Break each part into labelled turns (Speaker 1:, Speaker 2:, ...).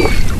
Speaker 1: you.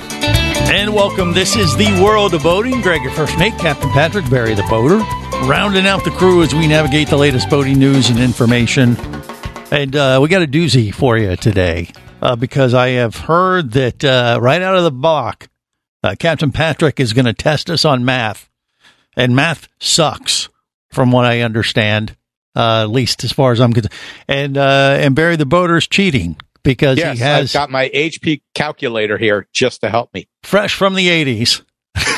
Speaker 2: And welcome. This is the world of boating. Greg, your first mate, Captain Patrick Barry, the boater, rounding out the crew as we navigate the latest boating news and information. And uh, we got a doozy for you today uh, because I have heard that uh, right out of the block, uh, Captain Patrick is going to test us on math, and math sucks, from what I understand, uh, at least as far as I'm concerned. And uh, and Barry the boater is cheating because
Speaker 3: Yes,
Speaker 2: he has
Speaker 3: I've got my HP calculator here just to help me.
Speaker 2: fresh from the 80s.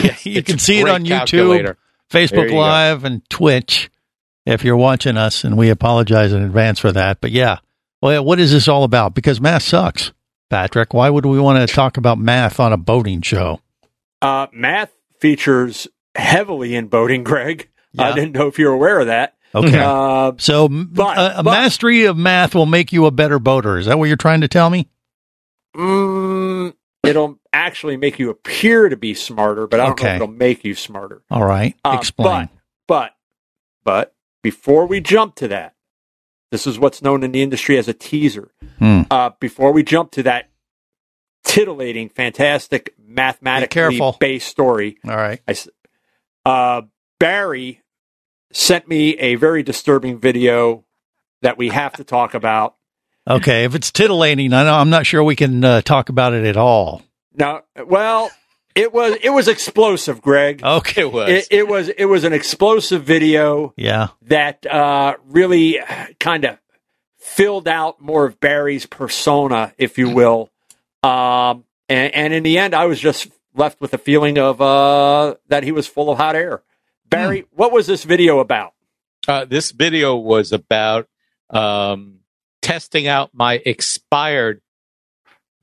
Speaker 3: Yes,
Speaker 2: you can see it on YouTube,
Speaker 3: calculator. There
Speaker 2: Facebook
Speaker 3: you go.
Speaker 2: Live, and Twitch if you're watching us, and we apologize in advance for that. But yeah, well, what is this all about? Because math sucks, Patrick. Why would we want to talk about math on a boating show?
Speaker 4: Uh, math features heavily in boating, Greg. I didn't know if you're aware of that.
Speaker 2: Okay.
Speaker 4: Uh,
Speaker 2: So
Speaker 4: but-
Speaker 2: a, a
Speaker 4: but-
Speaker 2: mastery of math will make you a better boater. Is that what you're trying to tell me?
Speaker 4: mm, it'll actually make you appear to be smarter, but I don't know if it'll make you smarter.
Speaker 2: All right,
Speaker 4: Uh,
Speaker 2: explain.
Speaker 4: But, but but before we jump to that, this is what's known in the industry as a teaser.
Speaker 2: Hmm.
Speaker 4: Uh, before we jump to that titillating, fantastic, mathematically based story,
Speaker 2: All right.
Speaker 4: I uh, Barry sent me a very disturbing video that we have to talk about.
Speaker 2: Okay. If it's titillating, I know I'm not sure we can uh, talk about it at all.
Speaker 4: Now, well, it was it was explosive, Greg.
Speaker 2: Okay.
Speaker 3: It was.
Speaker 4: It, it was it was an explosive video
Speaker 2: Yeah.
Speaker 4: that uh, really kind of filled out more of Barry's persona, if you will. Um, and, and in the end, I was just left with a feeling of uh, that he was full of hot air. Barry, what was this video about?
Speaker 3: Uh, this video was about um, testing out my expired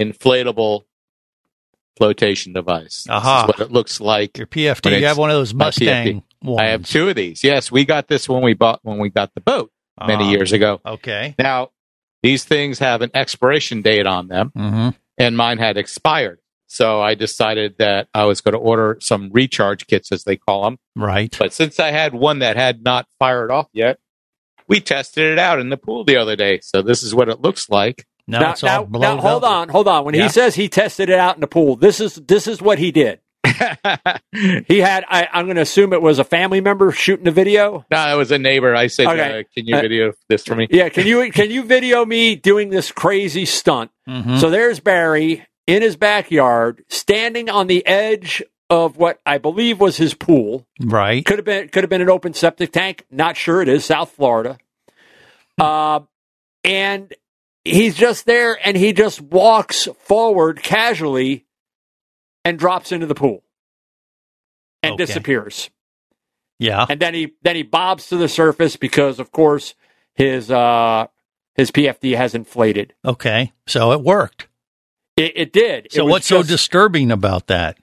Speaker 3: inflatable flotation device.
Speaker 2: Aha.
Speaker 3: This is what it looks like.
Speaker 2: Your PFD.
Speaker 3: When
Speaker 2: You have one of those Mustang ones.
Speaker 3: I have two of these. Yes, we got this when we bought when we got the boat many
Speaker 2: Ah,
Speaker 3: years ago.
Speaker 2: Okay.
Speaker 3: Now, these things have an expiration date on them,
Speaker 2: Mm-hmm.
Speaker 3: and mine had expired. So I decided that I was going to order some recharge kits, as they call them.
Speaker 2: Right.
Speaker 3: But since I had one that had not fired off yet, we tested it out in the pool the other day. So this is what it looks like.
Speaker 2: Now,
Speaker 4: now,
Speaker 2: it's all
Speaker 4: now,
Speaker 2: blown
Speaker 4: now, hold
Speaker 2: up.
Speaker 4: on, hold on. When
Speaker 3: Yeah.
Speaker 4: he says he tested it out in the pool, this is this is what he did. He had. I, I'm going to assume it was a family member shooting the video.
Speaker 3: No, it was a neighbor. I said,
Speaker 4: Okay.
Speaker 3: uh, "Can you
Speaker 4: Uh,
Speaker 3: video this for me?"
Speaker 4: Yeah, can you can you video me doing this crazy stunt?
Speaker 2: Mhm.
Speaker 4: So there's Barry in his backyard, standing on the edge of what I believe was his pool.
Speaker 2: Right.
Speaker 4: Could have been could have been an open septic tank. Not sure it is South Florida. Uh, and he's just there, and he just walks forward casually and drops into the pool and
Speaker 2: Okay.
Speaker 4: disappears.
Speaker 2: Yeah.
Speaker 4: And then he then he bobs to the surface because, of course, his uh, his PFD has inflated.
Speaker 2: Okay. So it worked.
Speaker 4: It, it did.
Speaker 2: So
Speaker 4: was
Speaker 2: what's so disturbing about that?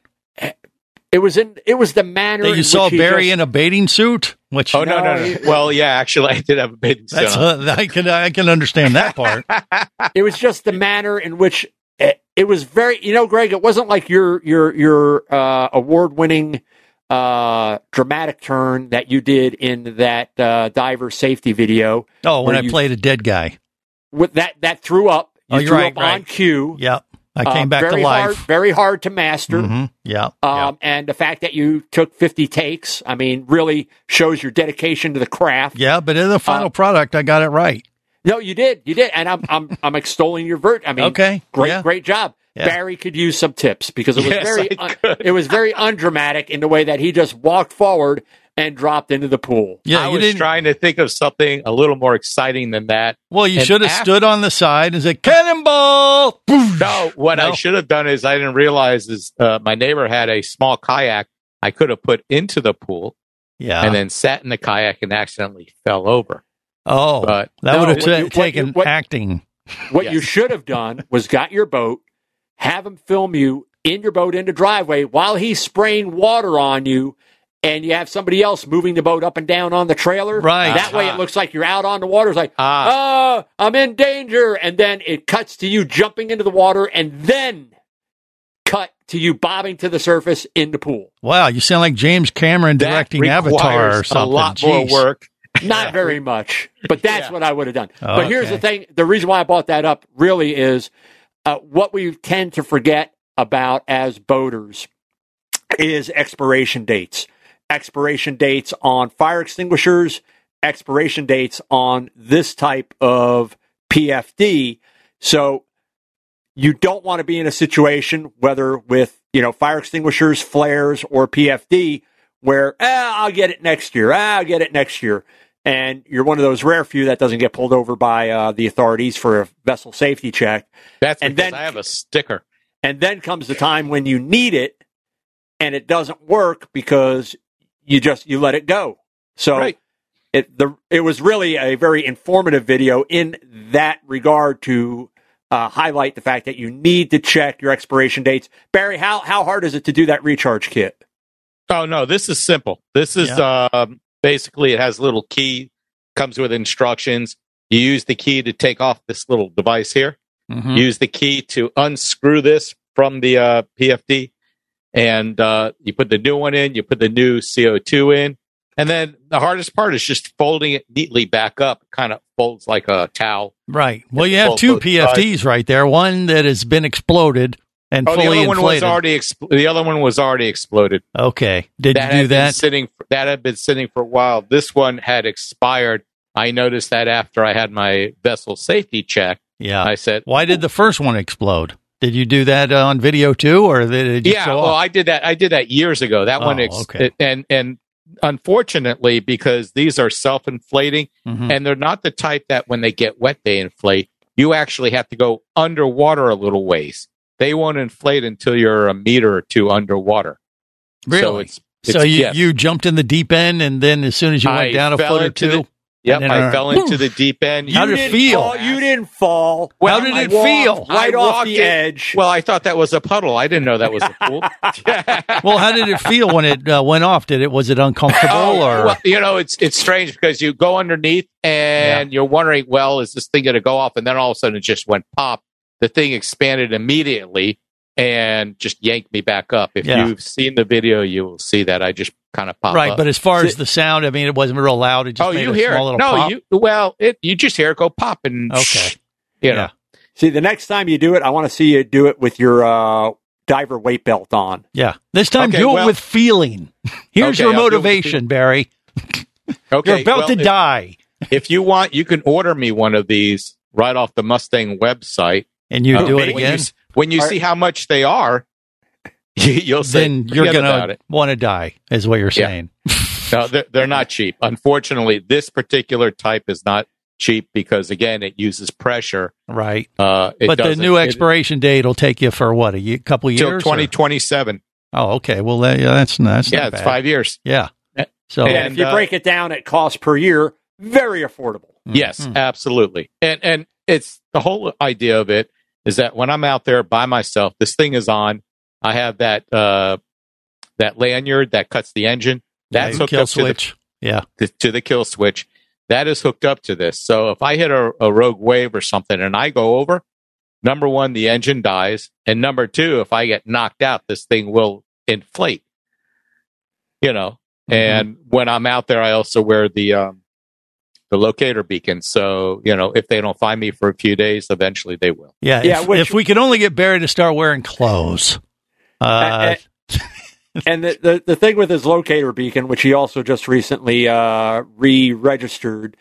Speaker 4: It was in. It was the manner
Speaker 2: That
Speaker 4: in
Speaker 2: you saw
Speaker 4: which
Speaker 2: Barry
Speaker 4: just-
Speaker 2: in a bathing suit? Which
Speaker 3: Oh no,
Speaker 4: No,
Speaker 3: no, no!
Speaker 4: he-
Speaker 3: well, yeah, actually, I did have a bathing suit
Speaker 2: that's
Speaker 3: on.
Speaker 2: uh, I can I can understand that part.
Speaker 4: it was just the manner in which it, it was very you know greg it wasn't like your your your uh, award-winning uh, dramatic turn that you did in that uh, diver safety video
Speaker 2: Oh, when I
Speaker 4: you-
Speaker 2: played a dead guy.
Speaker 4: with that that threw up you
Speaker 2: Oh, you're
Speaker 4: threw
Speaker 2: right,
Speaker 4: up on cue
Speaker 2: Yep. I
Speaker 4: Uh,
Speaker 2: came back
Speaker 4: very
Speaker 2: to
Speaker 4: hard,
Speaker 2: life.
Speaker 4: very hard to master
Speaker 2: hmm Yeah.
Speaker 4: um, and the fact that you took 50 takes i mean really shows your dedication to the craft
Speaker 2: yeah. yeah, but in the final
Speaker 4: uh,
Speaker 2: product, I got it right.
Speaker 4: no you did you did and i'm i'm, I'm extolling your vert i mean
Speaker 2: Okay.
Speaker 4: Great,
Speaker 2: Yeah.
Speaker 4: great job.
Speaker 2: Yeah.
Speaker 4: Barry could use some tips because it was
Speaker 3: Yes,
Speaker 4: very, un- it was very undramatic in the way that he just walked forward and dropped into the pool.
Speaker 2: Yeah,
Speaker 3: I
Speaker 2: you
Speaker 3: was
Speaker 2: didn't.
Speaker 3: trying to think of something a little more exciting than that.
Speaker 2: well, you
Speaker 3: and
Speaker 2: should have
Speaker 3: after-
Speaker 2: stood on the side and said cannonball.
Speaker 3: No, what I should have done is I didn't realize is uh, my neighbor had a small kayak I could have put into the pool
Speaker 2: Yeah.
Speaker 3: and then sat in the kayak and accidentally fell over.
Speaker 2: oh,
Speaker 3: But
Speaker 2: that
Speaker 3: no,
Speaker 2: would have
Speaker 3: what
Speaker 2: ta-
Speaker 4: you-
Speaker 2: taken
Speaker 4: you- what-
Speaker 2: acting.
Speaker 4: what
Speaker 3: Yes.
Speaker 4: you should have done was got your boat, have him film you in your boat in the driveway while he's spraying water on you, and you have somebody else moving the boat up and down on the trailer.
Speaker 2: Right.
Speaker 4: That way, it
Speaker 3: Ah.
Speaker 4: looks like you're out on the water. It's like,
Speaker 3: Ah.
Speaker 4: oh, I'm in danger, and then it cuts to you jumping into the water, and then cut to you bobbing to the surface in the pool.
Speaker 2: Wow, you sound like James Cameron
Speaker 3: That
Speaker 2: directing Avatar or
Speaker 3: requires
Speaker 2: something.
Speaker 3: A lot
Speaker 2: Jeez.
Speaker 3: more work.
Speaker 4: Not very much, but that's
Speaker 3: Yeah.
Speaker 4: what I would have done. But here's
Speaker 2: Okay.
Speaker 4: the thing: the reason why I brought that up really is uh, what we tend to forget about as boaters is expiration dates. Expiration dates on fire extinguishers, expiration dates on this type of PFD. So you don't want to be in a situation, whether with you know fire extinguishers, flares, or PFD, where ah, I'll get it next year. Ah, I'll get it next year. And you're one of those rare few that doesn't get pulled over by uh, the authorities for a vessel safety check.
Speaker 3: That's
Speaker 4: And
Speaker 3: because
Speaker 4: then-
Speaker 3: I have a sticker.
Speaker 4: And then comes the time when you need it and it doesn't work because you just you let it go. So
Speaker 3: Right.
Speaker 4: it the it was really a very informative video in that regard to uh, highlight the fact that you need to check your expiration dates. Barry, how how hard is it to do that recharge kit?
Speaker 3: Oh no, this is simple. This is um, basically it has a little key, comes with instructions. You use the key to take off this little device here.
Speaker 2: Mhm.
Speaker 3: Use the key to unscrew this from the uh, PFD, and uh, you put the new one in. You put the new CO2 in, and then the hardest part is just folding it neatly back up. Kind of folds like a towel.
Speaker 2: Right. Well, you have two PFDs right there. One that has been exploded and
Speaker 3: Oh, the
Speaker 2: fully
Speaker 3: other one was
Speaker 2: inflated.
Speaker 3: already expl- the other one was already exploded.
Speaker 2: okay. Did
Speaker 3: that
Speaker 2: you do that?
Speaker 3: sitting that had been sitting for a while. This one had expired. I noticed that after I had my vessel safety check.
Speaker 2: Yeah.
Speaker 3: I said,
Speaker 2: Why did the first one explode? Did you do that on video too, or did it just
Speaker 3: "Yeah, well,
Speaker 2: off?
Speaker 3: I did that. I did that years ago. That one,
Speaker 2: Oh,
Speaker 3: ex-
Speaker 2: okay.
Speaker 3: and and unfortunately, because these are self inflating,
Speaker 2: Mhm.
Speaker 3: and they're not the type that when they get wet they inflate. You actually have to go underwater a little ways. They won't inflate until you're a meter or two underwater.
Speaker 2: Really?
Speaker 3: So it's, it's
Speaker 2: so you,
Speaker 3: yes.
Speaker 2: you jumped in the deep end, and then as soon as you went
Speaker 3: I
Speaker 2: down a foot or two,
Speaker 3: the- Yep,
Speaker 2: then,
Speaker 3: I
Speaker 2: uh,
Speaker 3: fell into
Speaker 2: poof.
Speaker 3: the deep end.
Speaker 2: How
Speaker 4: You
Speaker 2: did it
Speaker 4: didn't
Speaker 2: feel?
Speaker 4: fall- you didn't fall.
Speaker 2: How did it feel?
Speaker 4: Right
Speaker 3: I
Speaker 4: off the
Speaker 3: in-
Speaker 4: edge.
Speaker 3: Well, I thought that was a puddle. I didn't know that was a pool.
Speaker 2: well, how did it feel when it uh, went off? Did it was it uncomfortable
Speaker 3: Oh,
Speaker 2: or
Speaker 3: well, you know, it's it's strange because you go underneath and you're wondering, well, is this thing going to go off? And then all of a sudden, it just went pop. The thing expanded immediately and just yanked me back up. If
Speaker 2: Yeah.
Speaker 3: you've seen the video, you will see that I just kind of pop
Speaker 2: right?
Speaker 3: up.
Speaker 2: But as far as the sound, I mean, it wasn't real loud. It just
Speaker 3: oh,
Speaker 2: made
Speaker 3: you
Speaker 2: a
Speaker 3: hear
Speaker 2: small
Speaker 3: it?
Speaker 2: little
Speaker 3: No,
Speaker 2: pop.
Speaker 3: you well, it you just hear it go pop and
Speaker 2: Okay.
Speaker 3: you
Speaker 2: Yeah.
Speaker 3: know.
Speaker 4: See, the next time you do it, I want to see you do it with your uh, diver weight belt on.
Speaker 2: yeah. This time,
Speaker 3: Okay,
Speaker 2: do it
Speaker 3: well-
Speaker 2: with feeling. Here's
Speaker 3: Okay,
Speaker 2: your
Speaker 3: I'll do it with
Speaker 2: motivation, Barry.
Speaker 3: Okay,
Speaker 2: You're about
Speaker 3: well,
Speaker 2: to
Speaker 3: if-
Speaker 2: die,
Speaker 3: If you want, you can order me one of these right off the Mustang website.
Speaker 2: and you
Speaker 3: Uh,
Speaker 2: do it
Speaker 3: when
Speaker 2: again.
Speaker 3: You, when you
Speaker 4: Are-
Speaker 3: see how much they are, you'll say
Speaker 2: Then you're gonna want to die, is what you're
Speaker 3: Yeah.
Speaker 2: saying.
Speaker 3: No, they're, they're not cheap. Unfortunately, this particular type is not cheap because again, it uses pressure.
Speaker 2: Right.
Speaker 3: Uh, it
Speaker 2: but the
Speaker 3: doesn't-
Speaker 2: new
Speaker 3: it-
Speaker 2: expiration date will take you for what a ye- couple years. or-
Speaker 3: twenty twenty seven.
Speaker 2: Oh, okay. Well, that, yeah, that's that's
Speaker 3: Yeah,
Speaker 2: not
Speaker 3: it's
Speaker 2: bad.
Speaker 3: five years.
Speaker 2: Yeah. So
Speaker 4: And,
Speaker 3: And,
Speaker 4: if you
Speaker 3: uh,
Speaker 4: break it down at cost per year, very affordable.
Speaker 3: Yes,
Speaker 2: Mhm.
Speaker 3: absolutely. And and it's the whole idea of it is that when I'm out there by myself, this thing is on. I have that uh, that lanyard that cuts the engine. That's
Speaker 2: Yeah,
Speaker 3: hooked
Speaker 2: kill
Speaker 3: up to the
Speaker 2: switch. yeah.
Speaker 3: to, to the kill switch. That is hooked up to this. So if I hit a, a rogue wave or something and I go over, number one, the engine dies, and number two, if I get knocked out, this thing will inflate. You know,
Speaker 2: Mm-hmm.
Speaker 3: and when I'm out there, I also wear the um, the locator beacon. So you know, if they don't find me for a few days, eventually they will.
Speaker 2: Yeah.
Speaker 4: Yeah,
Speaker 2: If,
Speaker 4: which-
Speaker 2: if we could only get Barry to start wearing clothes. Uh,
Speaker 4: and the, the the thing with his locator beacon, which he also just recently uh, re-registered,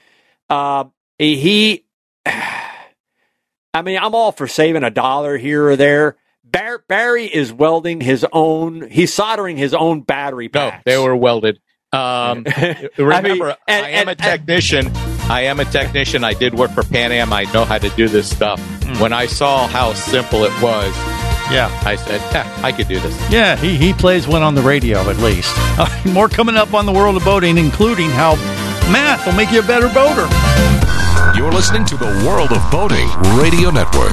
Speaker 4: uh, he, I mean, I'm all for saving a dollar here or there. Bar- Barry is welding his own. He's soldering his own battery
Speaker 3: No, they were welded. Um, remember, I,
Speaker 4: mean, and-
Speaker 3: am
Speaker 4: and-
Speaker 3: a technician. I am a technician. I did work for Pan Am. I know how to do this stuff. When I saw how simple it was,
Speaker 2: yeah.
Speaker 3: I said, "Eh, I could do this.
Speaker 2: Yeah. He, he plays one on the radio at least. All right, more coming up on the world of boating, including how math will make you a better boater.
Speaker 1: You're You're listening to the World of Boating Radio Network.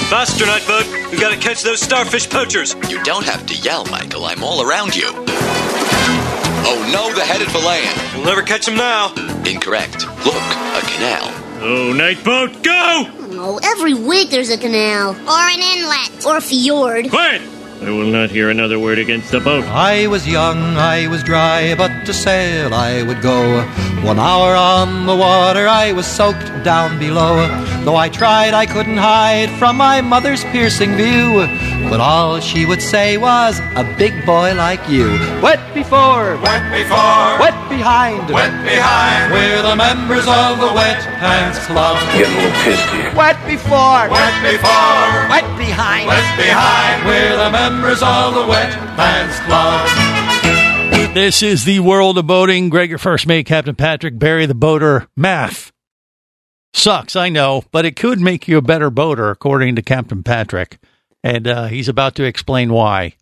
Speaker 5: Faster, Night Boat. We gotta catch those starfish poachers.
Speaker 6: You don't have to yell, Michael. I'm all around you. Oh no, they're headed for land.
Speaker 5: We'll never catch them now.
Speaker 6: Incorrect. Look, a canal.
Speaker 5: Oh, Night Boat, go!
Speaker 7: Oh, every week there's a canal. Or an inlet. Or a fjord.
Speaker 5: Quiet! I will not hear another word against the boat.
Speaker 8: I was young, I was dry, but to sail I would go. One hour on the water, I was soaked down below. Though I tried, I couldn't hide from my mother's piercing view. But all she would say was, a big boy like you. Wet before,
Speaker 9: wet before,
Speaker 8: wet behind,
Speaker 9: wet behind.
Speaker 8: We're the members of the Wet Hands Club.
Speaker 9: Getting a little pissed here.
Speaker 8: Wet before,
Speaker 9: wet before,
Speaker 8: wet behind,
Speaker 9: wet behind.
Speaker 8: We're the members of the Wet Hands Club.
Speaker 2: This is the world of boating. Greg, your first mate, Captain Patrick, Barry the boater. Math sucks, I know, but it could make you a better boater, according to Captain Patrick. And uh, he's about to explain why.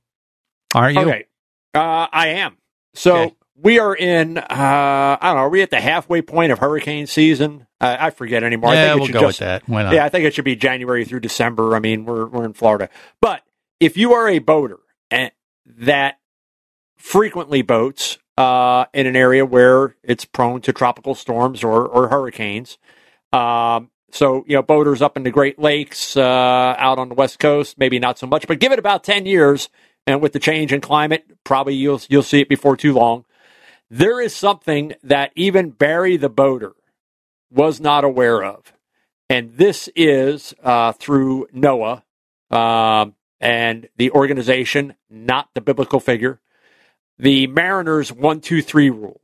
Speaker 2: Aren't you?
Speaker 4: Okay. Uh, I am. So okay. we are in, uh, I don't know, are we at the halfway point of hurricane season? I forget anymore.
Speaker 2: Yeah,
Speaker 4: I think
Speaker 2: we'll go
Speaker 4: just,
Speaker 2: with that. Why not?
Speaker 4: Yeah, I think it should be January through December. I mean, we're, we're in Florida. But if you are a boater and that frequently boats uh, in an area where it's prone to tropical storms or, or hurricanes, um, so, you know, boaters up in the Great Lakes, uh, out on the West Coast, maybe not so much, but give it about 10 years. And with the change in climate, probably you'll, you'll see it before too long. There is something that even Barry the boater was not aware of. And this is uh, through NOAA um, and the organization, not the biblical figure, the Mariners 123 rule.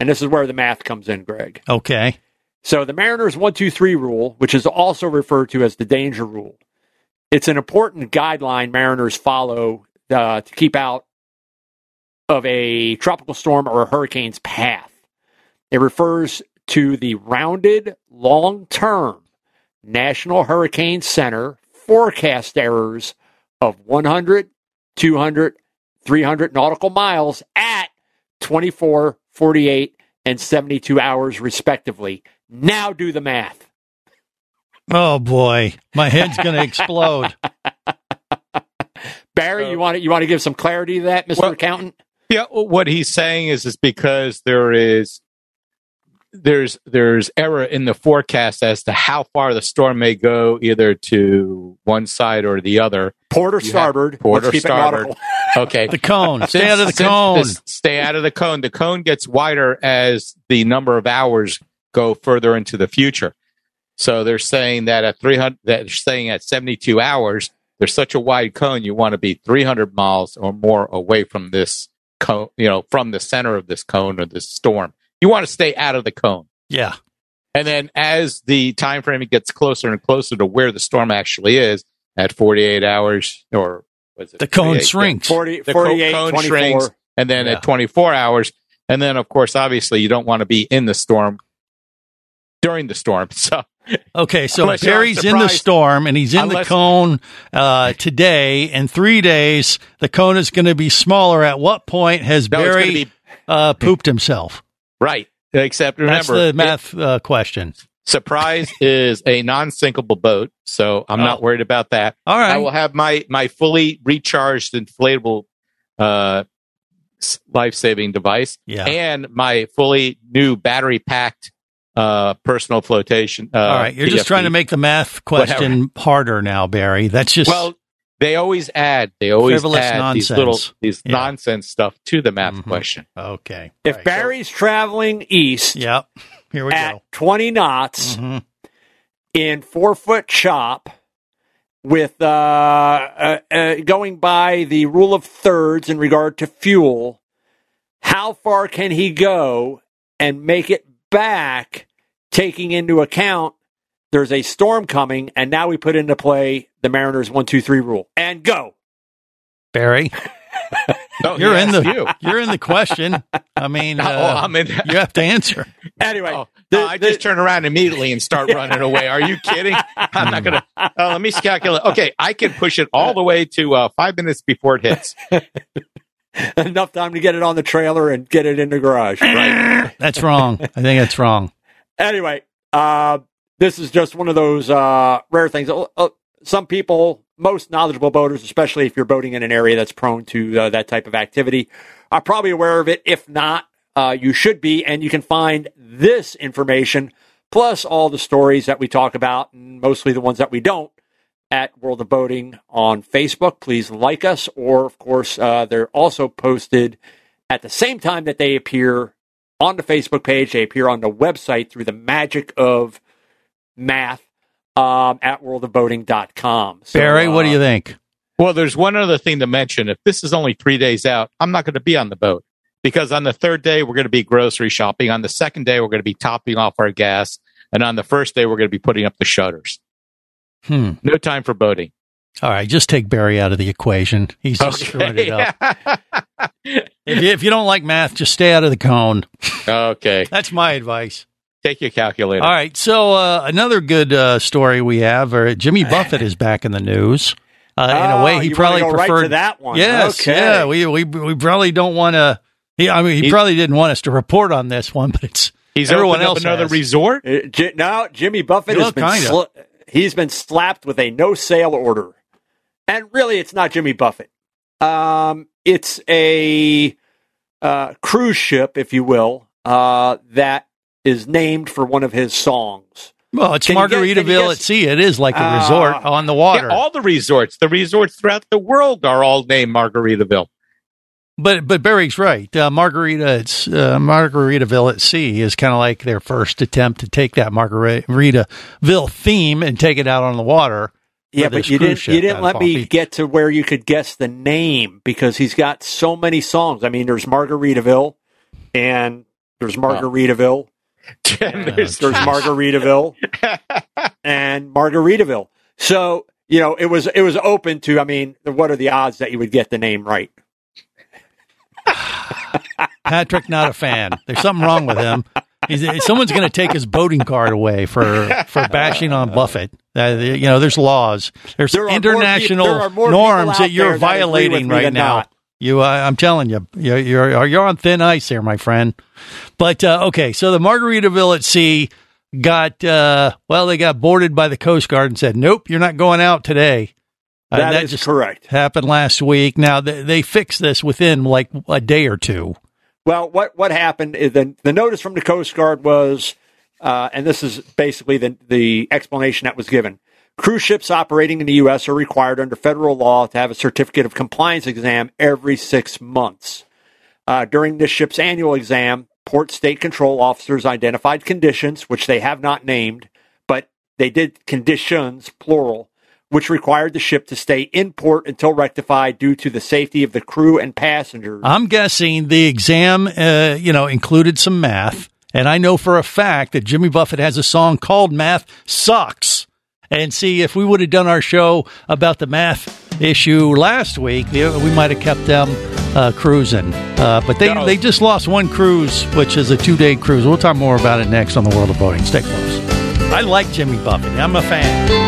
Speaker 4: And this is where the math comes in, Greg.
Speaker 2: Okay.
Speaker 4: So the Mariners 123 rule, which is also referred to as the danger rule, it's an important guideline Mariners follow uh, to keep out of a tropical storm or a hurricane's path. It refers to the rounded long term National Hurricane Center forecast errors of 100, 200, 300 nautical miles at 24, 48, and 72 hours, respectively. Now do the math.
Speaker 2: Oh boy, my head's going to explode.
Speaker 4: Barry, you want to you want to give some clarity to that, Mister
Speaker 3: Well-
Speaker 4: Accountant?
Speaker 3: Yeah, what he's saying is is because there is there's there's error in the forecast as to how far the storm may go, either to one side or the other.
Speaker 4: Port or
Speaker 3: You
Speaker 4: starboard.
Speaker 3: port
Speaker 4: Let's
Speaker 3: or starboard. Okay,
Speaker 2: The cone. Stay
Speaker 3: Since-
Speaker 2: out of the cone.
Speaker 3: this- stay out of the cone. The cone gets wider as the number of hours go further into the future. So they're saying that at 300, that they're saying at 72 hours, there's such a wide cone, you want to be 300 miles or more away from this cone, you know, from the center of this cone or this storm. You want to stay out of the cone.
Speaker 2: Yeah.
Speaker 3: And then as the time frame gets closer and closer to where the storm actually is at 48 hours or was it
Speaker 2: The cone shrinks.
Speaker 4: 40,
Speaker 3: the
Speaker 4: 48,
Speaker 3: cone
Speaker 4: 24.
Speaker 3: shrinks and then
Speaker 2: Yeah.
Speaker 3: at 24 hours and then of course obviously you don't want to be in the storm during the storm so
Speaker 2: Okay, so
Speaker 3: Unless
Speaker 2: Barry's in the storm and he's in the cone uh, today. In three days, the cone is going to be smaller. At what point has
Speaker 3: No,
Speaker 2: Barry
Speaker 3: be-
Speaker 2: uh, pooped himself?
Speaker 3: Right except
Speaker 2: That's
Speaker 3: remember
Speaker 2: the math uh, question.
Speaker 3: surprise is a non-sinkable boat so i'm not
Speaker 2: Oh.
Speaker 3: worried about that
Speaker 2: All right.
Speaker 3: i will have my my fully recharged inflatable uh life-saving device
Speaker 2: Yeah.
Speaker 3: and my fully new battery packed uh personal flotation uh
Speaker 2: All right, you're just trying to make the math question harder now, Barry. That's just
Speaker 3: well they always add they always
Speaker 2: Frivolous
Speaker 3: add these little these
Speaker 2: Yeah.
Speaker 3: nonsense stuff to the math
Speaker 2: Mhm.
Speaker 3: question
Speaker 2: okay.
Speaker 4: If
Speaker 2: Right.
Speaker 4: Barry's traveling east
Speaker 2: Yep. Here we
Speaker 4: at
Speaker 2: go.
Speaker 4: 20 knots
Speaker 2: Mhm.
Speaker 4: in four foot chop with uh, uh, uh, going by the rule of thirds in regard to fuel, how far can he go and make it back, taking into account there's a storm coming, and now we put into play the Mariners one two three rule and go.
Speaker 2: Barry,
Speaker 3: No,
Speaker 2: you're
Speaker 3: he
Speaker 2: in the
Speaker 3: you.
Speaker 2: you're in the question. I mean,
Speaker 3: Oh,
Speaker 2: uh,
Speaker 3: I'm in-
Speaker 2: you have to answer.
Speaker 4: Anyway,
Speaker 3: Oh,
Speaker 4: the-
Speaker 3: no, I just turn around immediately and start running away. Are you kidding? I'm not gonna. Uh, let me calculate. Okay, I can push it all the way to uh, five minutes before it hits.
Speaker 4: enough time to get it on the trailer and get it in the garage. Right.
Speaker 2: That's wrong. I think that's wrong.
Speaker 4: anyway, uh, this is just one of those uh, rare things. Uh, uh, some people, most knowledgeable boaters, especially if you're boating in an area that's prone to uh, that type of activity, are probably aware of it. If not, uh, you should be, and you can find this information plus all the stories that we talk about, and mostly the ones that we don't, at World of Boating on Facebook. Please like us, or of course, they're also posted at the same time that they appear on the Facebook page. They appear on the website through the magic of math um, at worldofboating.com. So,
Speaker 2: Barry, what do
Speaker 4: uh,
Speaker 2: you think?
Speaker 3: Well, there's one other thing to mention. If this is only three days out, I'm not going to be on the boat because on the third day we're going to be grocery shopping. On the second day we're going to be topping off our gas, and on the first day we're going to be putting up the shutters.
Speaker 2: Hmm.
Speaker 3: No time for boating.
Speaker 2: All right, just take Barry out of the equation. He's just screwing it up. If you, if you don't like math, just stay out of the cone.
Speaker 3: okay.
Speaker 2: That's my advice.
Speaker 3: Take your calculator.
Speaker 2: All right. So uh, another good uh, story we have: uh, Jimmy Buffett is back in the news. Uh, in
Speaker 4: Oh,
Speaker 2: a way, he
Speaker 4: you
Speaker 2: probably
Speaker 4: wanna right
Speaker 2: preferred
Speaker 4: to that one.
Speaker 2: Yes.
Speaker 4: Okay.
Speaker 2: Yeah. We we we probably don't want to. He, I mean, he,
Speaker 3: He-
Speaker 2: probably didn't want us to report on this one, but it's
Speaker 3: He's
Speaker 2: everyone
Speaker 3: opened up
Speaker 2: else
Speaker 3: another
Speaker 2: has.
Speaker 3: resort.
Speaker 4: Uh, J- now, Jimmy Buffett
Speaker 2: Well,
Speaker 4: has been
Speaker 2: kinda.
Speaker 4: sla- he's been slapped with a no sale order, and really, it's not Jimmy Buffett. Um, it's a uh, cruise ship, if you will, uh, that is named for one of his songs.
Speaker 2: Well, it's
Speaker 4: Can you get- can you
Speaker 2: Margaritaville
Speaker 4: guess-
Speaker 2: at sea. It is like a
Speaker 4: Ah.
Speaker 2: resort on the water.
Speaker 3: Yeah, all the resorts, the resorts throughout the world are all named Margaritaville.
Speaker 2: But but Barry's right. Uh, Margarita, it's uh, Margaritaville at sea is kind of like their first attempt to take that Margaritaville theme and take it out on the water.
Speaker 4: Yeah, but you didn't you didn't let me
Speaker 2: Beach.
Speaker 4: get to where you could guess the name because he's got so many songs. I mean, there's Margaritaville, and there's Margaritaville,
Speaker 3: And there's
Speaker 4: there's Margaritaville, and Margaritaville. So you know, it was it was open to. I mean, what are the odds that you would get the name right?
Speaker 2: Patrick, not a fan. There's something wrong with him. He's, someone's going to take his boating card away for for bashing on Buffett. Uh, you know, there's laws. There's
Speaker 4: There are more
Speaker 2: international
Speaker 4: there more people
Speaker 2: norms that you're
Speaker 4: there that
Speaker 2: violating right now.
Speaker 4: not.
Speaker 2: You, uh, I'm telling you, you're, you're you're on thin ice here, my friend. But uh, okay, so the Margaritaville at sea got uh, well, they got boarded by the Coast Guard and said, "Nope, you're not going out today." Uh,
Speaker 4: That is
Speaker 2: just
Speaker 4: correct.
Speaker 2: Happened last week. Now they, they fixed this within like a day or two.
Speaker 4: Well, what what happened is the the notice from the Coast Guard was, uh, and this is basically the the explanation that was given. Cruise ships operating in the U.S. are required under federal law to have a certificate of compliance exam every six months. Uh, during this ship's annual exam, port state control officers identified conditions, which they have not named, but they did conditions, plural, which required the ship to stay in port until rectified due to the safety of the crew and passengers.
Speaker 2: I'm guessing the exam, uh, you know, included some math, and I know for a fact that Jimmy Buffett has a song called "Math Sucks." And see, if we would have done our show about the math issue last week, we might have kept them uh, cruising. Uh, but they, they just lost one cruise, which is a two day cruise. We'll talk more about it next on the World of Boating. Stay close. I like Jimmy Buffett. I'm a fan.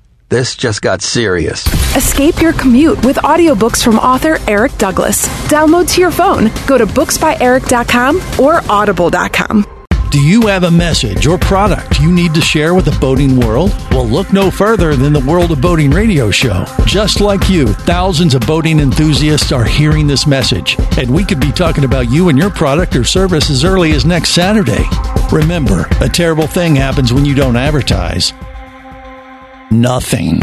Speaker 10: This just got serious.
Speaker 11: Escape your commute with audiobooks from author Eric Douglas. Download to your phone. Go to booksbyeric.com or audible.com.
Speaker 2: Do you have a message or product you need to share with the boating world? Well, look no further than the World of Boating radio show. Just like you, thousands of boating enthusiasts are hearing this message, and we could be talking about you and your product or service as early as next Saturday. Remember, a terrible thing happens when you don't advertise. Nothing.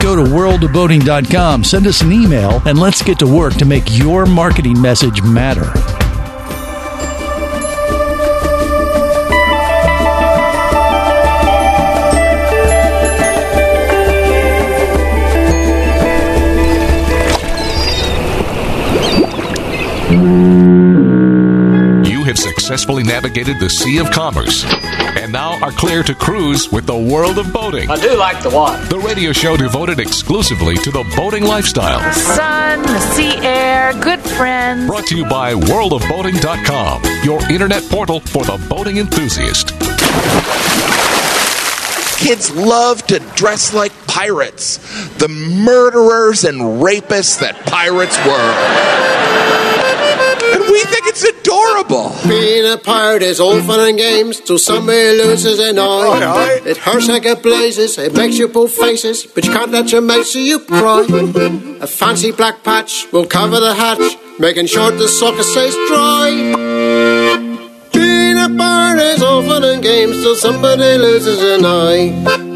Speaker 2: Go to worldofboating.com, send us an email, and let's get to work to make your marketing message matter.
Speaker 1: You have successfully navigated the Sea of Commerce and now are clear to cruise with the World of Boating.
Speaker 12: I do like the water.
Speaker 1: The radio show devoted exclusively to the boating lifestyle.
Speaker 13: The sun, the sea air, good friends.
Speaker 1: Brought to you by worldofboating.com, your internet portal for the boating enthusiast.
Speaker 14: Kids love to dress like pirates, the murderers and rapists that pirates were. And we think it's adorable.
Speaker 15: Being a pirate is all fun and games till somebody loses an eye. It hurts like it blazes, it makes you pull faces, but you can't let your mates see you cry. A fancy black patch will cover the hatch, making sure the soccer stays dry. Being a pirate is all fun and games till somebody loses an eye.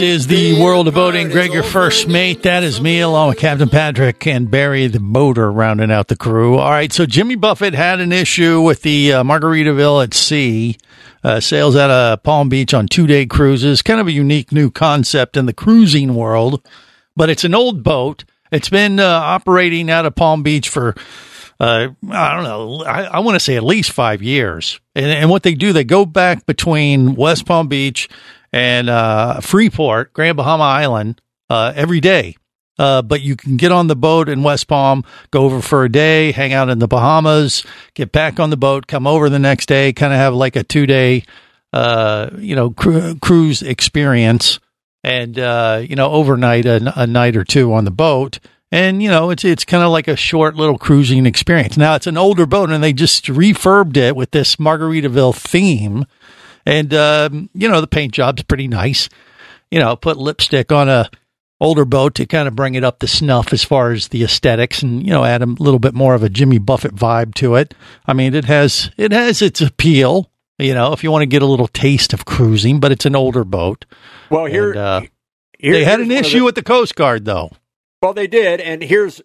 Speaker 2: Is the World of Boating. Greg, your first mate. That is me, along with Captain Patrick and Barry, the boater, rounding out the crew. All right, so Jimmy Buffett had an issue with the uh, Margaritaville at sea. Uh, sails out of Palm Beach on two day cruises. Kind of a unique new concept in the cruising world, but it's an old boat. It's been uh, operating out of Palm Beach for uh, I don't know. I, I want to say at least five years. And, and what they do, they go back between West Palm Beach and uh, Freeport, Grand Bahama Island, uh, every day. Uh, but you can get on the boat in West Palm, go over for a day, hang out in the Bahamas, get back on the boat, come over the next day, kind of have like a two day, uh, you know, cru- cruise experience, and uh, you know, overnight a, a night or two on the boat and you know it's it's kind of like a short little cruising experience. Now it's an older boat, and they just refurbed it with this Margaritaville theme, and um, you know the paint job's pretty nice. You know, put lipstick on a older boat to kind of bring it up to snuff as far as the aesthetics, and you know add a little bit more of a Jimmy Buffett vibe to it. I mean, it has it has its appeal. You know, if you want to get a little taste of cruising, but it's an older boat.
Speaker 4: Well, here,
Speaker 2: And, uh,
Speaker 4: here-
Speaker 2: they had an issue
Speaker 4: the-
Speaker 2: with the Coast Guard, though.
Speaker 4: Well, they did, and here's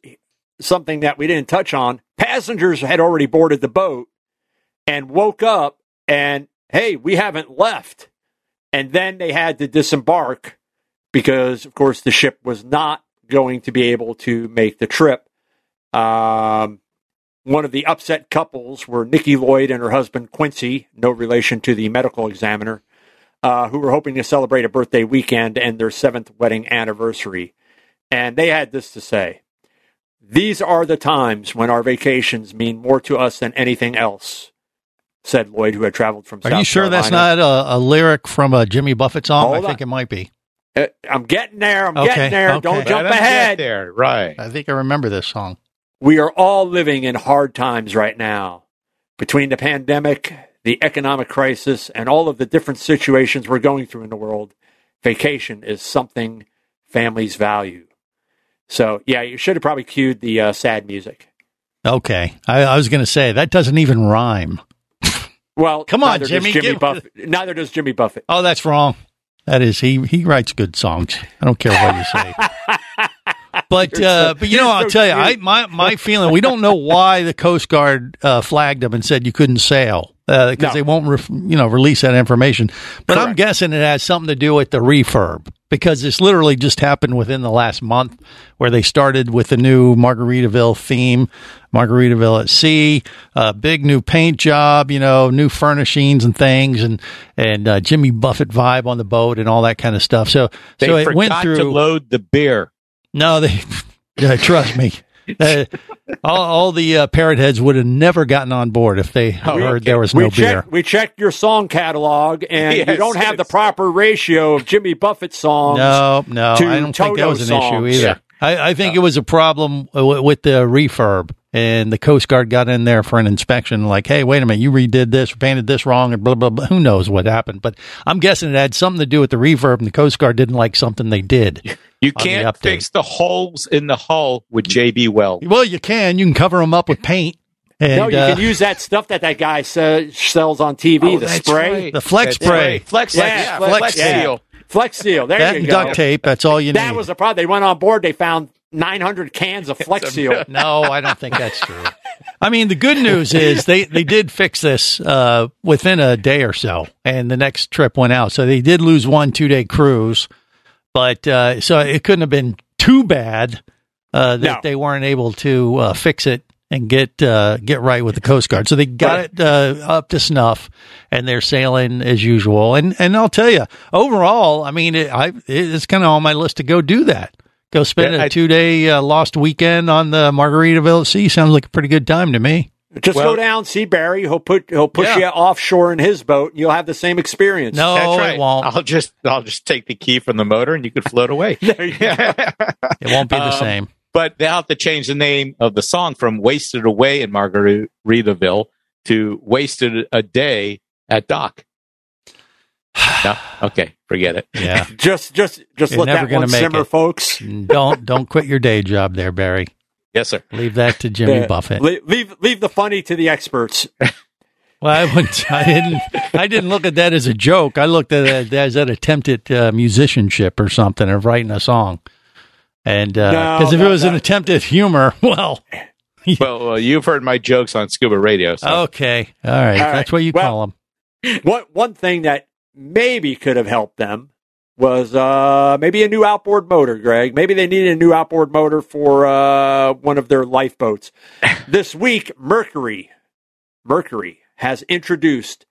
Speaker 4: something that we didn't touch on. Passengers had already boarded the boat and woke up and, hey, we haven't left. And then they had to disembark because, of course, the ship was not going to be able to make the trip. Um, one of the upset couples were Nikki Lloyd and her husband Quincy, no relation to the medical examiner, uh, who were hoping to celebrate a birthday weekend and their seventh wedding anniversary. And they had this to say These are the times when our vacations mean more to us than anything else, said Lloyd, who had traveled from
Speaker 2: Are
Speaker 4: South
Speaker 2: you sure that's not a, a lyric from a Jimmy Buffett song?
Speaker 4: Hold
Speaker 2: I think it might be.
Speaker 4: Uh, I'm getting there. I'm
Speaker 2: Okay,
Speaker 4: getting there.
Speaker 2: okay.
Speaker 4: Don't
Speaker 2: Let
Speaker 4: jump ahead.
Speaker 3: there, right?
Speaker 2: I think I remember this song.
Speaker 4: We are all living in hard times right now. Between the pandemic, the economic crisis, and all of the different situations we're going through in the world, vacation is something families value. So, yeah, you should have probably cued the uh, sad music.
Speaker 2: Okay. I, I was going to say, that doesn't even rhyme.
Speaker 4: Well,
Speaker 2: Come on,
Speaker 4: neither does
Speaker 2: Jimmy,
Speaker 4: Jimmy
Speaker 2: give-
Speaker 4: Buffett. Neither does Jimmy Buffett.
Speaker 2: Oh, that's wrong. That is, he, he writes good songs. I don't care what you say. But uh, but you know I'll tell you I my my feeling we don't know why the Coast Guard uh, flagged them and said you couldn't sail because
Speaker 4: No.
Speaker 2: they won't you know release that information. But I'm guessing it has something to do with the refurb because this literally just happened within the last month where they started with the new Margaritaville theme, Margaritaville at sea, a big new paint job, you know, new furnishings and things, and and uh, Jimmy Buffett vibe on the boat and all that kind of stuff. So
Speaker 3: They
Speaker 2: so it went through.
Speaker 3: to load the beer.
Speaker 2: No, they. Yeah, trust me. Uh, all, all the uh, parrot heads would have never gotten on board if they heard there was no
Speaker 4: we
Speaker 2: beer.
Speaker 4: we checked your song catalog, and you don't have the proper ratio of Jimmy Buffett songs.
Speaker 2: No, no,
Speaker 4: to
Speaker 2: I don't think that was an issue either. I, I think it was a problem w- with the refurb, and the Coast Guard got in there for an inspection. Like, hey, wait a minute, you redid this, or painted this wrong, and blah blah blah. Who knows what happened? But I'm guessing it had something to do with the reverb, and the Coast Guard didn't like something they did.
Speaker 3: You can't
Speaker 2: update.
Speaker 3: fix the holes in the hull with JB Weld.
Speaker 2: Well, you can. You can cover them up with paint. And,
Speaker 4: no, you
Speaker 2: uh,
Speaker 4: can use that stuff that that guy sa- sells on TV,
Speaker 3: Oh,
Speaker 4: the spray.
Speaker 3: right.
Speaker 2: the flex
Speaker 3: That's
Speaker 2: spray.
Speaker 3: right. Flex,
Speaker 4: Yeah,
Speaker 3: yeah,
Speaker 4: Flex-
Speaker 3: flex,
Speaker 4: yeah.
Speaker 3: seal.
Speaker 4: Flex Seal. There
Speaker 2: that
Speaker 4: you
Speaker 2: and
Speaker 4: go.
Speaker 2: duct tape. That's all you need.
Speaker 4: That was the problem. They went on board. They found 900 cans of Flex Seal.
Speaker 2: No, I don't think that's true. I mean, the good news is they, they did fix this uh, within a day or so, and the next trip went out. So they did lose one two day cruise, but uh, so it couldn't have been too bad uh, that
Speaker 4: No.
Speaker 2: they weren't able to uh, fix it and get uh, get right with the Coast Guard. So they got it uh, up to snuff, and they're sailing as usual. And and I'll tell you, overall, I mean, it, I it's kind of on my list to go do that. Go spend
Speaker 3: Yeah,
Speaker 2: a two day uh, lost weekend on the Margaritaville at Sea. Sounds like a pretty good time to me.
Speaker 4: Just
Speaker 3: Well-
Speaker 4: go down, see Barry. He'll put he'll push
Speaker 2: Yeah.
Speaker 4: you offshore in his boat. and You'll have the same experience.
Speaker 2: No,
Speaker 3: That's
Speaker 2: it won't.
Speaker 3: I'll just I'll just take the key from the motor and you could float away.
Speaker 4: There you go.
Speaker 2: It won't be the
Speaker 3: Um,
Speaker 2: same.
Speaker 3: But they'll have to change the name of the song from Wasted Away in Margaritaville to Wasted a Day at Dock. No? Okay, forget it.
Speaker 2: Yeah.
Speaker 4: Just just just
Speaker 2: You're
Speaker 4: let that one
Speaker 2: make
Speaker 4: simmer,
Speaker 2: it.
Speaker 4: folks.
Speaker 2: don't don't quit your day job there, Barry.
Speaker 3: Yes, sir.
Speaker 2: Leave that to Jimmy
Speaker 4: Yeah.
Speaker 2: Buffett.
Speaker 4: Le- leave leave the funny to the experts.
Speaker 2: Well, I wouldn't. I didn't. I didn't look at that as a joke. I looked at it as an attempt at uh, musicianship or something of writing a song. And because
Speaker 4: No,
Speaker 2: if it
Speaker 4: no,
Speaker 2: was an
Speaker 4: no.
Speaker 2: attempt at humor, well,
Speaker 3: Well, well, you've heard my jokes on Scuba Radio. So.
Speaker 2: okay, all right,
Speaker 4: All right.
Speaker 2: that's what you
Speaker 4: Well-
Speaker 2: call them.
Speaker 4: one one thing that maybe could have helped them was uh, maybe a new outboard motor, Greg. Maybe they needed a new outboard motor for uh, one of their lifeboats. this week, Mercury Mercury has introduced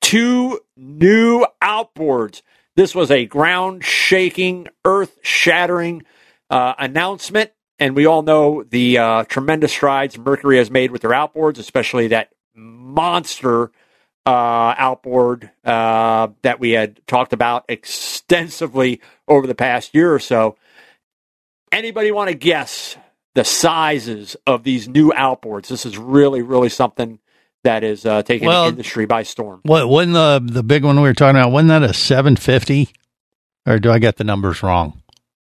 Speaker 4: two new outboards. This was a ground shaking, earth shattering uh, announcement. And we all know the uh, tremendous strides Mercury has made with their outboards, especially that monster uh, outboard uh, that we had talked about extensively over the past year or so. Anybody want to guess the sizes of these new outboards? This is really, really something that is uh, taking
Speaker 2: Well-
Speaker 4: the industry by storm.
Speaker 2: What wasn't the the big one we were talking about? Wasn't that a seven fifty? Or do I get the numbers wrong?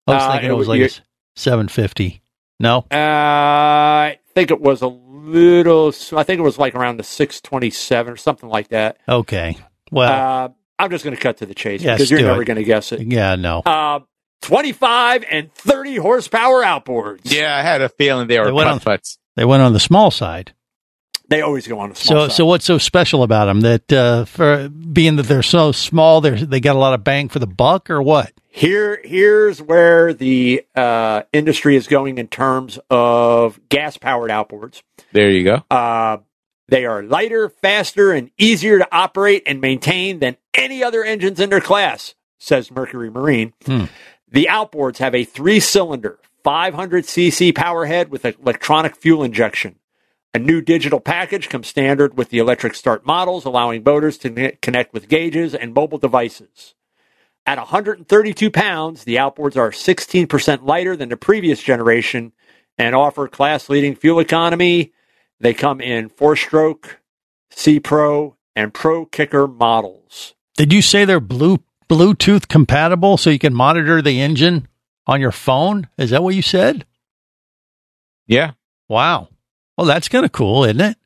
Speaker 2: I was
Speaker 4: Uh,
Speaker 2: thinking
Speaker 4: it
Speaker 2: was- like seven fifty. No,
Speaker 4: Uh, I think it was a little. I think it was like around the six twenty seven or something like that.
Speaker 2: okay. Well,
Speaker 4: uh, I'm just going to cut to the chase
Speaker 2: Yes,
Speaker 4: because you're never going to guess it.
Speaker 2: yeah, no.
Speaker 4: Uh, 25 and 30 horsepower outboards.
Speaker 3: Yeah, I had a feeling they were
Speaker 2: They went on- They went on the small side.
Speaker 4: They always go on a
Speaker 2: So,
Speaker 4: side.
Speaker 2: so what's so special about them? That uh, for being that they're so small, they they got a lot of bang for the buck, or what?
Speaker 4: Here, here's where the uh, industry is going in terms of gas-powered outboards.
Speaker 3: There you go.
Speaker 4: Uh, they are lighter, faster, and easier to operate and maintain than any other engines in their class, says Mercury Marine.
Speaker 2: Hmm.
Speaker 4: The outboards have a three-cylinder, 500cc power head with electronic fuel injection. A new digital package comes standard with the electric start models, allowing boaters to connect with gauges and mobile devices. At 132 pounds, the outboards are 16% lighter than the previous generation and offer class leading fuel economy. They come in four stroke, SeaPro, and Pro Kicker models.
Speaker 2: Did you say they're blue Bluetooth compatible, so you can monitor the engine on your phone? Is that what you said?
Speaker 3: Yeah.
Speaker 2: Wow. Well, that's kind of cool, isn't it?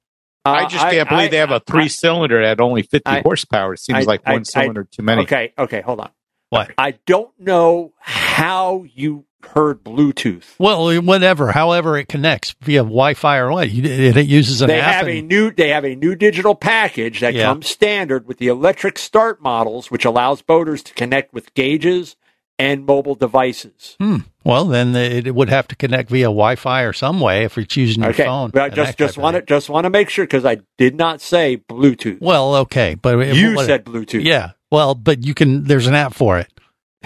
Speaker 3: I just can't believe they have a three cylinder at only 50
Speaker 4: I-
Speaker 3: horsepower. It seems
Speaker 4: I-
Speaker 3: like one
Speaker 4: I-
Speaker 3: cylinder too many.
Speaker 4: Okay, okay, hold on.
Speaker 2: What?
Speaker 4: I don't know how you heard Bluetooth.
Speaker 2: Well, whatever. However, it connects via Wi-Fi or what. It, it uses an
Speaker 4: they
Speaker 2: app.
Speaker 4: have a new they have a new digital package that
Speaker 2: Yeah.
Speaker 4: comes standard with the electric start models, which allows boaters to connect with gauges and mobile devices.
Speaker 2: Hmm. Well, then it, would have to connect via Wi-Fi or some way if it's using your
Speaker 4: okay,
Speaker 2: phone.
Speaker 4: but just just want to just want to make sure because I did not say Bluetooth.
Speaker 2: Well, okay, but it-
Speaker 4: You
Speaker 2: what-
Speaker 4: said Bluetooth.
Speaker 2: Yeah. Well, but you can. There's an app for it,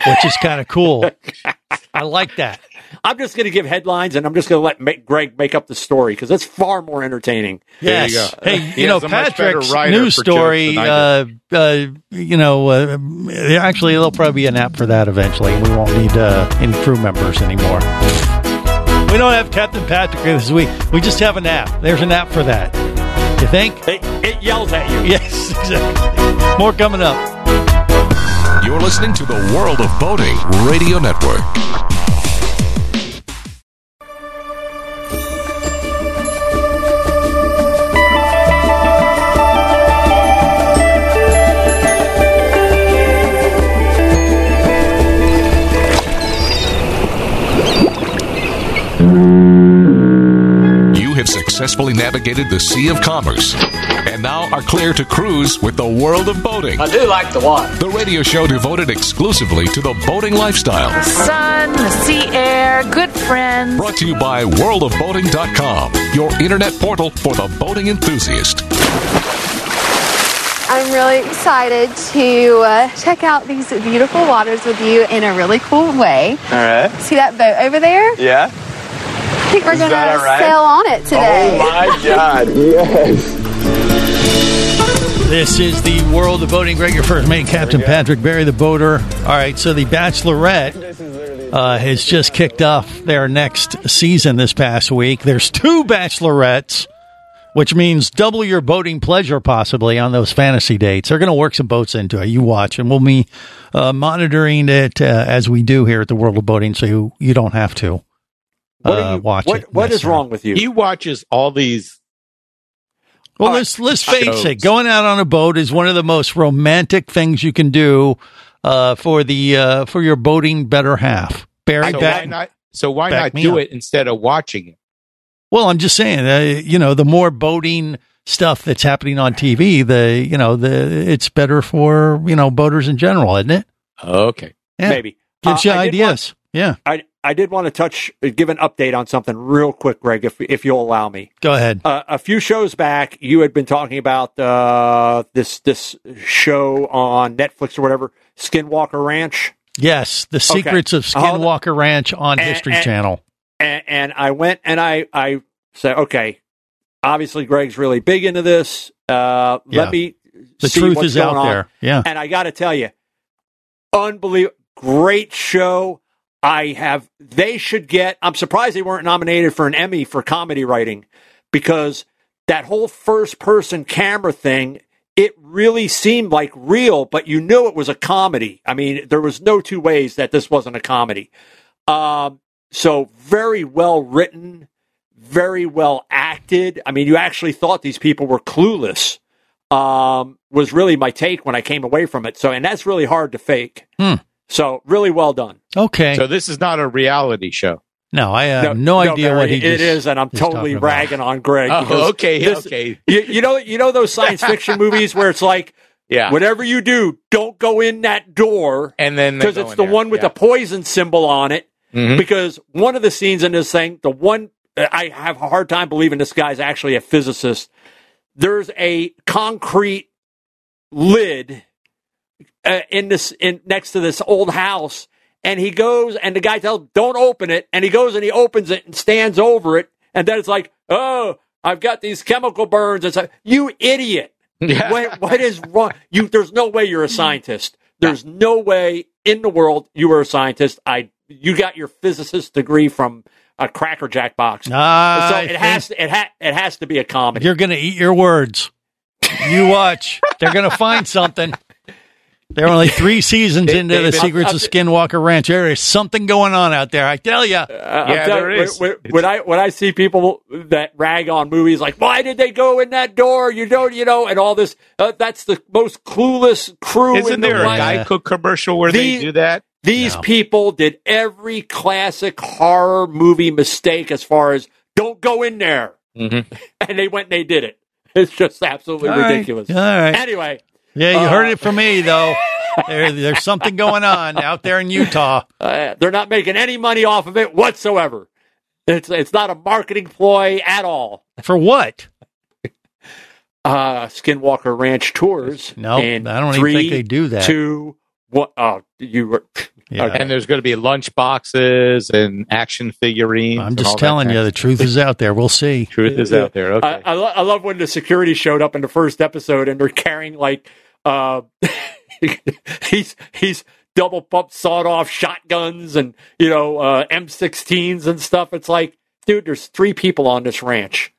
Speaker 2: which is kind of cool. I like that.
Speaker 4: I'm just going to give headlines and I'm just going to let make, Greg make up the story because it's far more entertaining.
Speaker 2: Yes. Hey,
Speaker 3: He
Speaker 2: you know,
Speaker 3: has a much
Speaker 2: Patrick's news story, uh, uh, you know, uh, actually, there'll probably be an app for that eventually. We won't need uh, any crew members anymore. We don't have Captain Patrick this week. We just have an app. There's an app for that. You think?
Speaker 4: It, it yells at you.
Speaker 2: Yes, exactly. More coming up.
Speaker 1: You're listening to the World of Boating Radio Network. Have successfully navigated the Sea of Commerce and now are clear to cruise with the World of Boating.
Speaker 5: I do like the water.
Speaker 1: The radio show devoted exclusively to the boating lifestyle.
Speaker 13: The sun, the sea air, good friends.
Speaker 1: Brought to you by worldofboating.com, your internet portal for the boating enthusiast.
Speaker 12: I'm really excited to uh, check out these beautiful waters with you in a really cool way.
Speaker 16: All right.
Speaker 12: See that boat over there?
Speaker 16: Yeah.
Speaker 12: I think we're going
Speaker 16: that
Speaker 12: to
Speaker 16: all right?
Speaker 12: sail on it today.
Speaker 16: Oh my God! Yes.
Speaker 2: This is the world of boating. Greg, your first mate, Captain Patrick Barry, the boater. All right, so the Bachelorette uh, has just kicked off their next season this past week. There's two Bachelorettes, which means double your boating pleasure possibly on those fantasy dates. They're going to work some boats into it. You watch, and we'll be uh, monitoring it uh, as we do here at the World of Boating, so you, you don't have to
Speaker 4: What,
Speaker 2: uh,
Speaker 4: you,
Speaker 2: watch
Speaker 4: what,
Speaker 2: it.
Speaker 4: what is wrong with you?
Speaker 3: He watches all these.
Speaker 2: Well, let's let's face
Speaker 3: Shows.
Speaker 2: it. Going out on a boat is one of the most romantic things you can do uh, for the uh, for your boating better half. Barry,
Speaker 3: So
Speaker 2: back-
Speaker 3: why not? So why not do
Speaker 2: up.
Speaker 3: it instead of watching it?
Speaker 2: Well, I'm just saying, uh, you know, the more boating stuff that's happening on TV, the you know, the it's better for you know boaters in general, isn't it?
Speaker 3: Okay,
Speaker 2: Yeah.
Speaker 4: Maybe
Speaker 2: Gives
Speaker 4: Uh,
Speaker 2: you
Speaker 4: I did
Speaker 2: ideas. yeah,
Speaker 4: I I did want to touch, give an update on something real quick, Greg, if if you'll allow me.
Speaker 2: go ahead.
Speaker 4: Uh, a few shows back, you had been talking about uh, this this show on Netflix or whatever, Skinwalker Ranch,
Speaker 2: Yes, the secrets of
Speaker 4: Hold on.
Speaker 2: Skinwalker Ranch on
Speaker 4: And-
Speaker 2: History
Speaker 4: and-
Speaker 2: Channel.
Speaker 4: and, and I went and I I said, okay, obviously Greg's really big into this. Uh,
Speaker 2: Yeah.
Speaker 4: Let me.
Speaker 2: The
Speaker 4: see
Speaker 2: truth
Speaker 4: what's
Speaker 2: is out
Speaker 4: on.
Speaker 2: there. Yeah.
Speaker 4: and I got to tell you, unbelievable, great show. I have. They should get. I'm surprised they weren't nominated for an Emmy for comedy writing because that whole first person camera thing. It really seemed like real, but you knew it was a comedy. I mean, there was no two ways that this wasn't a comedy. Um, so very well written, very well acted. I mean, you actually thought these people were clueless. Um, was really my take when I came away from it. So, and that's really hard to fake.
Speaker 2: Hmm.
Speaker 4: So really well done.
Speaker 2: Okay.
Speaker 3: So this is not a reality show.
Speaker 2: no, I have no, idea
Speaker 4: Barry,
Speaker 2: what he
Speaker 4: it
Speaker 2: just
Speaker 4: is, and I'm totally
Speaker 2: talking about.
Speaker 4: ragging on Greg.
Speaker 3: Oh, okay,
Speaker 4: this-
Speaker 3: okay.
Speaker 4: You, you know, you know those science fiction movies where it's like,
Speaker 3: Yeah.
Speaker 4: whatever you do, don't go in that door,
Speaker 3: And then
Speaker 4: because it's the
Speaker 3: there,
Speaker 4: one with
Speaker 3: yeah.
Speaker 4: the poison symbol on it.
Speaker 3: Mhm.
Speaker 4: Because one of the scenes in this thing, the one I have a hard time believing this guy's actually a physicist. There's a concrete lid uh, in this in next to this old house and he goes and the guy tells him don't open it and he goes and he opens it and stands over it and then it's like oh i've got these chemical burns it's like you idiot
Speaker 3: Yeah.
Speaker 4: what, what is wrong you there's no way you're a scientist there's no way in the world you were a scientist i you got your physicist degree from a cracker jack box
Speaker 2: Ah,
Speaker 4: so it has to, it, ha- it has to be a comedy
Speaker 2: You're going to eat your words. You watch. They're going to find something. They're only three seasons into the Secrets
Speaker 4: I'll-
Speaker 2: of Skinwalker Ranch. There is something going on out there. I tell you.
Speaker 4: Uh,
Speaker 3: Yeah,
Speaker 4: telling
Speaker 3: there
Speaker 4: you,
Speaker 3: is.
Speaker 4: When, when- when I when I see people that rag on movies like, why did they go in that door? You don't, you know, and all this. Uh, that's the most clueless crew. in
Speaker 3: Isn't
Speaker 4: the
Speaker 3: there a
Speaker 4: world.
Speaker 3: Guy Cook commercial where
Speaker 4: The-
Speaker 3: they do that?
Speaker 4: These
Speaker 2: No.
Speaker 4: people did every classic horror movie mistake as far as don't go in there,
Speaker 3: Mm-hmm.
Speaker 4: and they went and they did it. It's just absolutely
Speaker 2: All right.
Speaker 4: ridiculous.
Speaker 2: All right.
Speaker 4: Anyway,
Speaker 2: Yeah, you
Speaker 4: Uh,
Speaker 2: heard it from me, though. There, there's something going on out there in Utah.
Speaker 4: uh, they're not making any money off of it whatsoever. It's it's not a marketing ploy at all.
Speaker 2: For what?
Speaker 4: uh, Skinwalker Ranch tours.
Speaker 2: No,
Speaker 4: and
Speaker 2: I don't even
Speaker 4: three,
Speaker 2: think they do that.
Speaker 4: Two, one, oh, you were.
Speaker 2: Yeah.
Speaker 4: Okay.
Speaker 3: And there's going to be lunch boxes and action figurines.
Speaker 2: I'm just telling you, the truth is out there. We'll see.
Speaker 3: Truth is out there. Okay.
Speaker 4: I, I, lo- I love when the security showed up in the first episode and they're carrying like uh, he's he's double pump sawed off shotguns and you know uh, M16s and stuff. It's like, dude, there's three people on this ranch.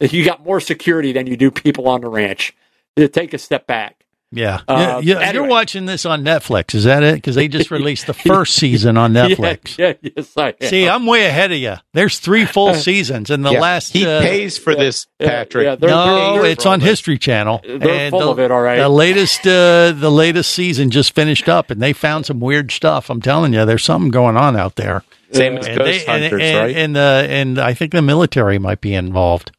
Speaker 4: You got more security than you do people on the ranch. Take a step back.
Speaker 2: Yeah.
Speaker 4: Uh,
Speaker 2: yeah, yeah.
Speaker 4: anyway.
Speaker 2: You're watching this on Netflix. Is that it? Because they just released the first season on Netflix.
Speaker 4: Yeah, yeah, yes, I am.
Speaker 2: See, I'm way ahead of you. There's three full seasons, and the
Speaker 3: Yeah.
Speaker 2: last
Speaker 3: he
Speaker 2: uh,
Speaker 3: pays for this, Patrick.
Speaker 4: yeah, they're-
Speaker 2: no,
Speaker 4: they're-
Speaker 2: it's on History Channel.
Speaker 4: They're
Speaker 2: And
Speaker 4: full
Speaker 2: the,
Speaker 4: of it, all right.
Speaker 2: The latest, uh, the latest season just finished up, and they found some weird stuff. I'm telling you, there's something going on out there.
Speaker 3: Same as
Speaker 2: And
Speaker 3: Ghost
Speaker 2: they-
Speaker 3: Hunters,
Speaker 2: and,
Speaker 3: right?
Speaker 2: And uh, and I think the military might be involved.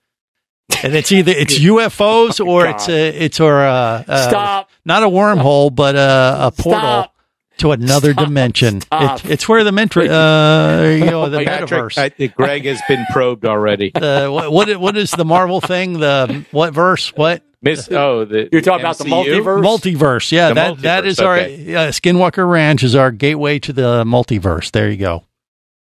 Speaker 2: And it's either it's UFOs or it's a, it's or uh, uh,
Speaker 4: Stop.
Speaker 2: not a wormhole, but a, a portal
Speaker 4: Stop.
Speaker 2: to another
Speaker 4: Stop.
Speaker 2: dimension.
Speaker 4: Stop.
Speaker 2: It, it's where the mentra, uh, you know, the
Speaker 3: Patrick,
Speaker 2: metaverse.
Speaker 3: I think Greg has been probed already.
Speaker 2: the what, what what is the Marvel thing? The what verse? What
Speaker 3: Miss, oh, the
Speaker 4: You're talking about the multiverse?
Speaker 2: multiverse? Yeah,
Speaker 3: The
Speaker 2: that that
Speaker 3: multiverse,
Speaker 2: is our uh, Skinwalker Ranch is our gateway to the multiverse. There you go.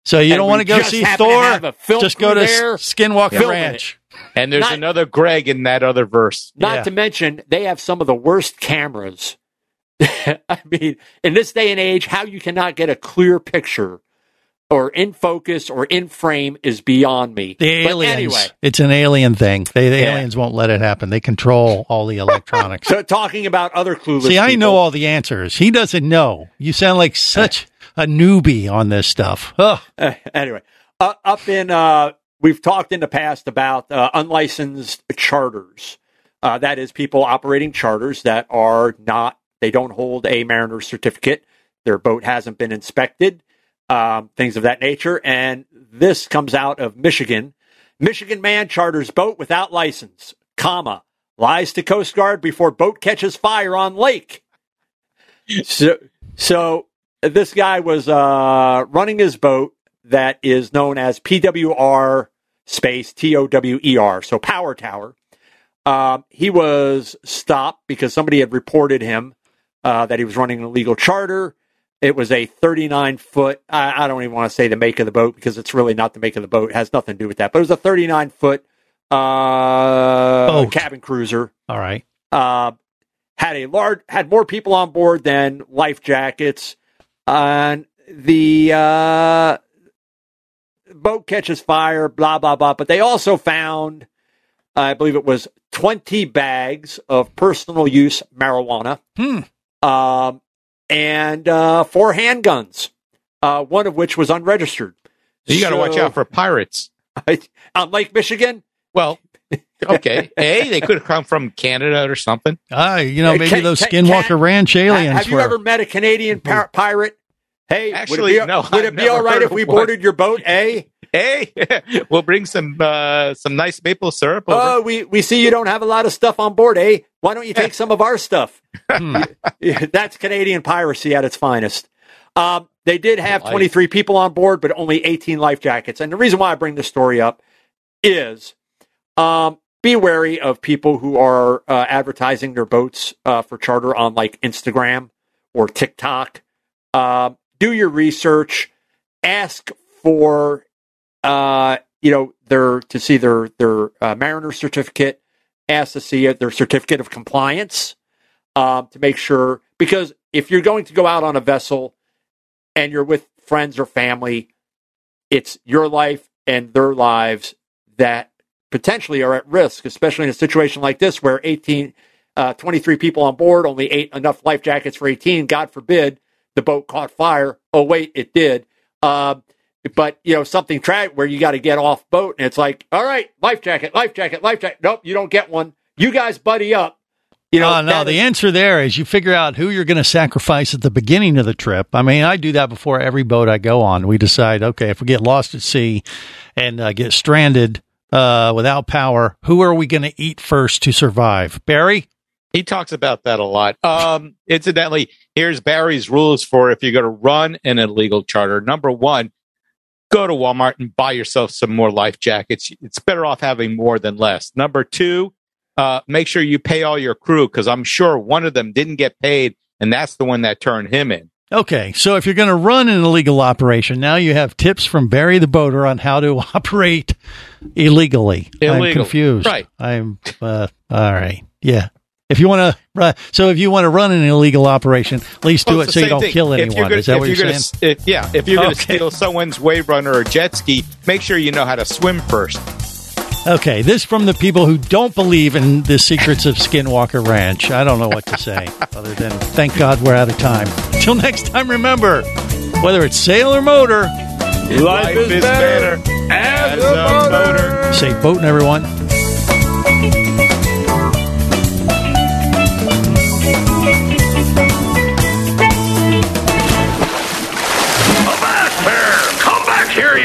Speaker 2: So you
Speaker 4: And
Speaker 2: don't want to go
Speaker 4: just
Speaker 2: see Thor?
Speaker 4: a film
Speaker 2: Just go to
Speaker 4: there
Speaker 2: Skinwalker
Speaker 4: filming
Speaker 2: Ranch.
Speaker 3: And there's
Speaker 4: Not-
Speaker 3: another Greg in that other verse.
Speaker 4: Not
Speaker 2: Yeah.
Speaker 4: to mention, they have some of the worst cameras. I mean, in this day and age, how you cannot get a clear picture or in focus or in frame is beyond me.
Speaker 2: The
Speaker 4: But
Speaker 2: aliens.
Speaker 4: anyway,
Speaker 2: It's an alien thing. They, the
Speaker 4: Yeah.
Speaker 2: aliens won't let it happen. They control all the electronics.
Speaker 4: so talking about other clueless
Speaker 2: See, I
Speaker 4: people-
Speaker 2: know all the answers. He doesn't know. You sound like such a newbie on this stuff.
Speaker 4: Uh, anyway, uh, up in uh, we've talked in the past about uh, unlicensed charters. Uh, that is, people operating charters that are not they don't hold a mariner's certificate. Their boat hasn't been inspected. Um, things of that nature. And this comes out of Michigan. Michigan man charters boat without license, comma, lies to Coast Guard before boat catches fire on lake. So, so this guy was uh, running his boat that is known as PWR space T O W E R, so Power Tower. Um, he was stopped because somebody had reported him uh, that he was running an illegal charter. It was a 39 foot. I, I don't even want to say the make of the boat because it's really not the make of the boat. It has nothing to do with that. But it was a 39 foot uh, cabin cruiser
Speaker 2: All right.
Speaker 4: uh, had a large had more people on board than life jackets and the uh, boat catches fire blah blah blah but they also found i believe it was 20 bags of personal use marijuana
Speaker 2: Hmm.
Speaker 4: um, and uh, four handguns uh, one of which was unregistered
Speaker 3: You got to watch out for pirates.
Speaker 4: on lake michigan
Speaker 3: Well, Okay, A, they could have come from Canada or something.
Speaker 2: Ah, you know, maybe
Speaker 4: Can-
Speaker 2: those
Speaker 4: can-
Speaker 2: Skinwalker
Speaker 4: can-
Speaker 2: Ranch aliens
Speaker 4: Have you
Speaker 2: were.
Speaker 4: ever met a Canadian par- pirate? Hey,
Speaker 3: Actually,
Speaker 4: would it be,
Speaker 3: no,
Speaker 4: would it be all right if we
Speaker 3: one.
Speaker 4: boarded your boat? Eh?
Speaker 3: Hey, we'll bring some uh, some nice maple syrup over.
Speaker 4: Oh, we, we see you don't have a lot of stuff on board, eh? Why don't you take some of our stuff?
Speaker 3: Hmm.
Speaker 4: That's Canadian piracy at its finest. Um, they did have
Speaker 3: Life.
Speaker 4: 23 people on board, but only 18 life jackets. And the reason why I bring this story up is um, be wary of people who are uh, advertising their boats uh, for charter on like Instagram or TikTok. Um, do your research. Ask for uh, you know their to see their their uh, mariner certificate. Ask to see their certificate of compliance um, to make sure because if you're going to go out on a vessel and you're with friends or family, it's your life and their lives that potentially are at risk, especially in a situation like this where 18, uh, 23 people on board, only eight enough life jackets for 18. God forbid the boat caught fire. Oh, wait, it did. Uh, but you know something tragic where you got to get off boat and it's like, all right, life jacket, life jacket, life jacket. Nope, you don't get one. You guys buddy up. You know,
Speaker 2: oh, no, the
Speaker 4: is-
Speaker 2: answer there is you figure out who you're going to sacrifice at the beginning of the trip. I mean, I do that before every boat I go on. We decide, okay, if we get lost at sea and uh, get stranded uh, without power, who are we going to eat first to survive? Barry?
Speaker 3: He talks about that a lot. Um, incidentally, here's Barry's rules for if you're going to run an illegal charter. Number one, go to Walmart and buy yourself some more life jackets. It's better off having more than less. Number two, uh, make sure you pay all your crew because I'm sure one of them didn't get paid, and that's the one that turned him in.
Speaker 2: Okay, so if you're going to run an illegal operation, now you have tips from Barry the boater on how to operate illegally. I'm confused.
Speaker 3: Right.
Speaker 2: I'm uh, all right. Yeah. If you want to, uh, so if you want to run an illegal operation, at least do
Speaker 3: Well,
Speaker 2: it so you don't
Speaker 3: thing.
Speaker 2: kill
Speaker 3: If
Speaker 2: anyone.
Speaker 3: gonna-
Speaker 2: Is that
Speaker 3: if
Speaker 2: what you're
Speaker 3: gonna
Speaker 2: saying?
Speaker 3: s- if- yeah, if you're going to
Speaker 2: Okay.
Speaker 3: steal someone's wave runner or jet ski, make sure you know how to swim first.
Speaker 2: Okay, this from the people who don't believe in the secrets of Skinwalker Ranch. I don't know what to say other than thank God we're out of time. Till next time, remember whether it's sail or motor,
Speaker 3: Life, is, better, as a motor.
Speaker 2: safe boating, everyone.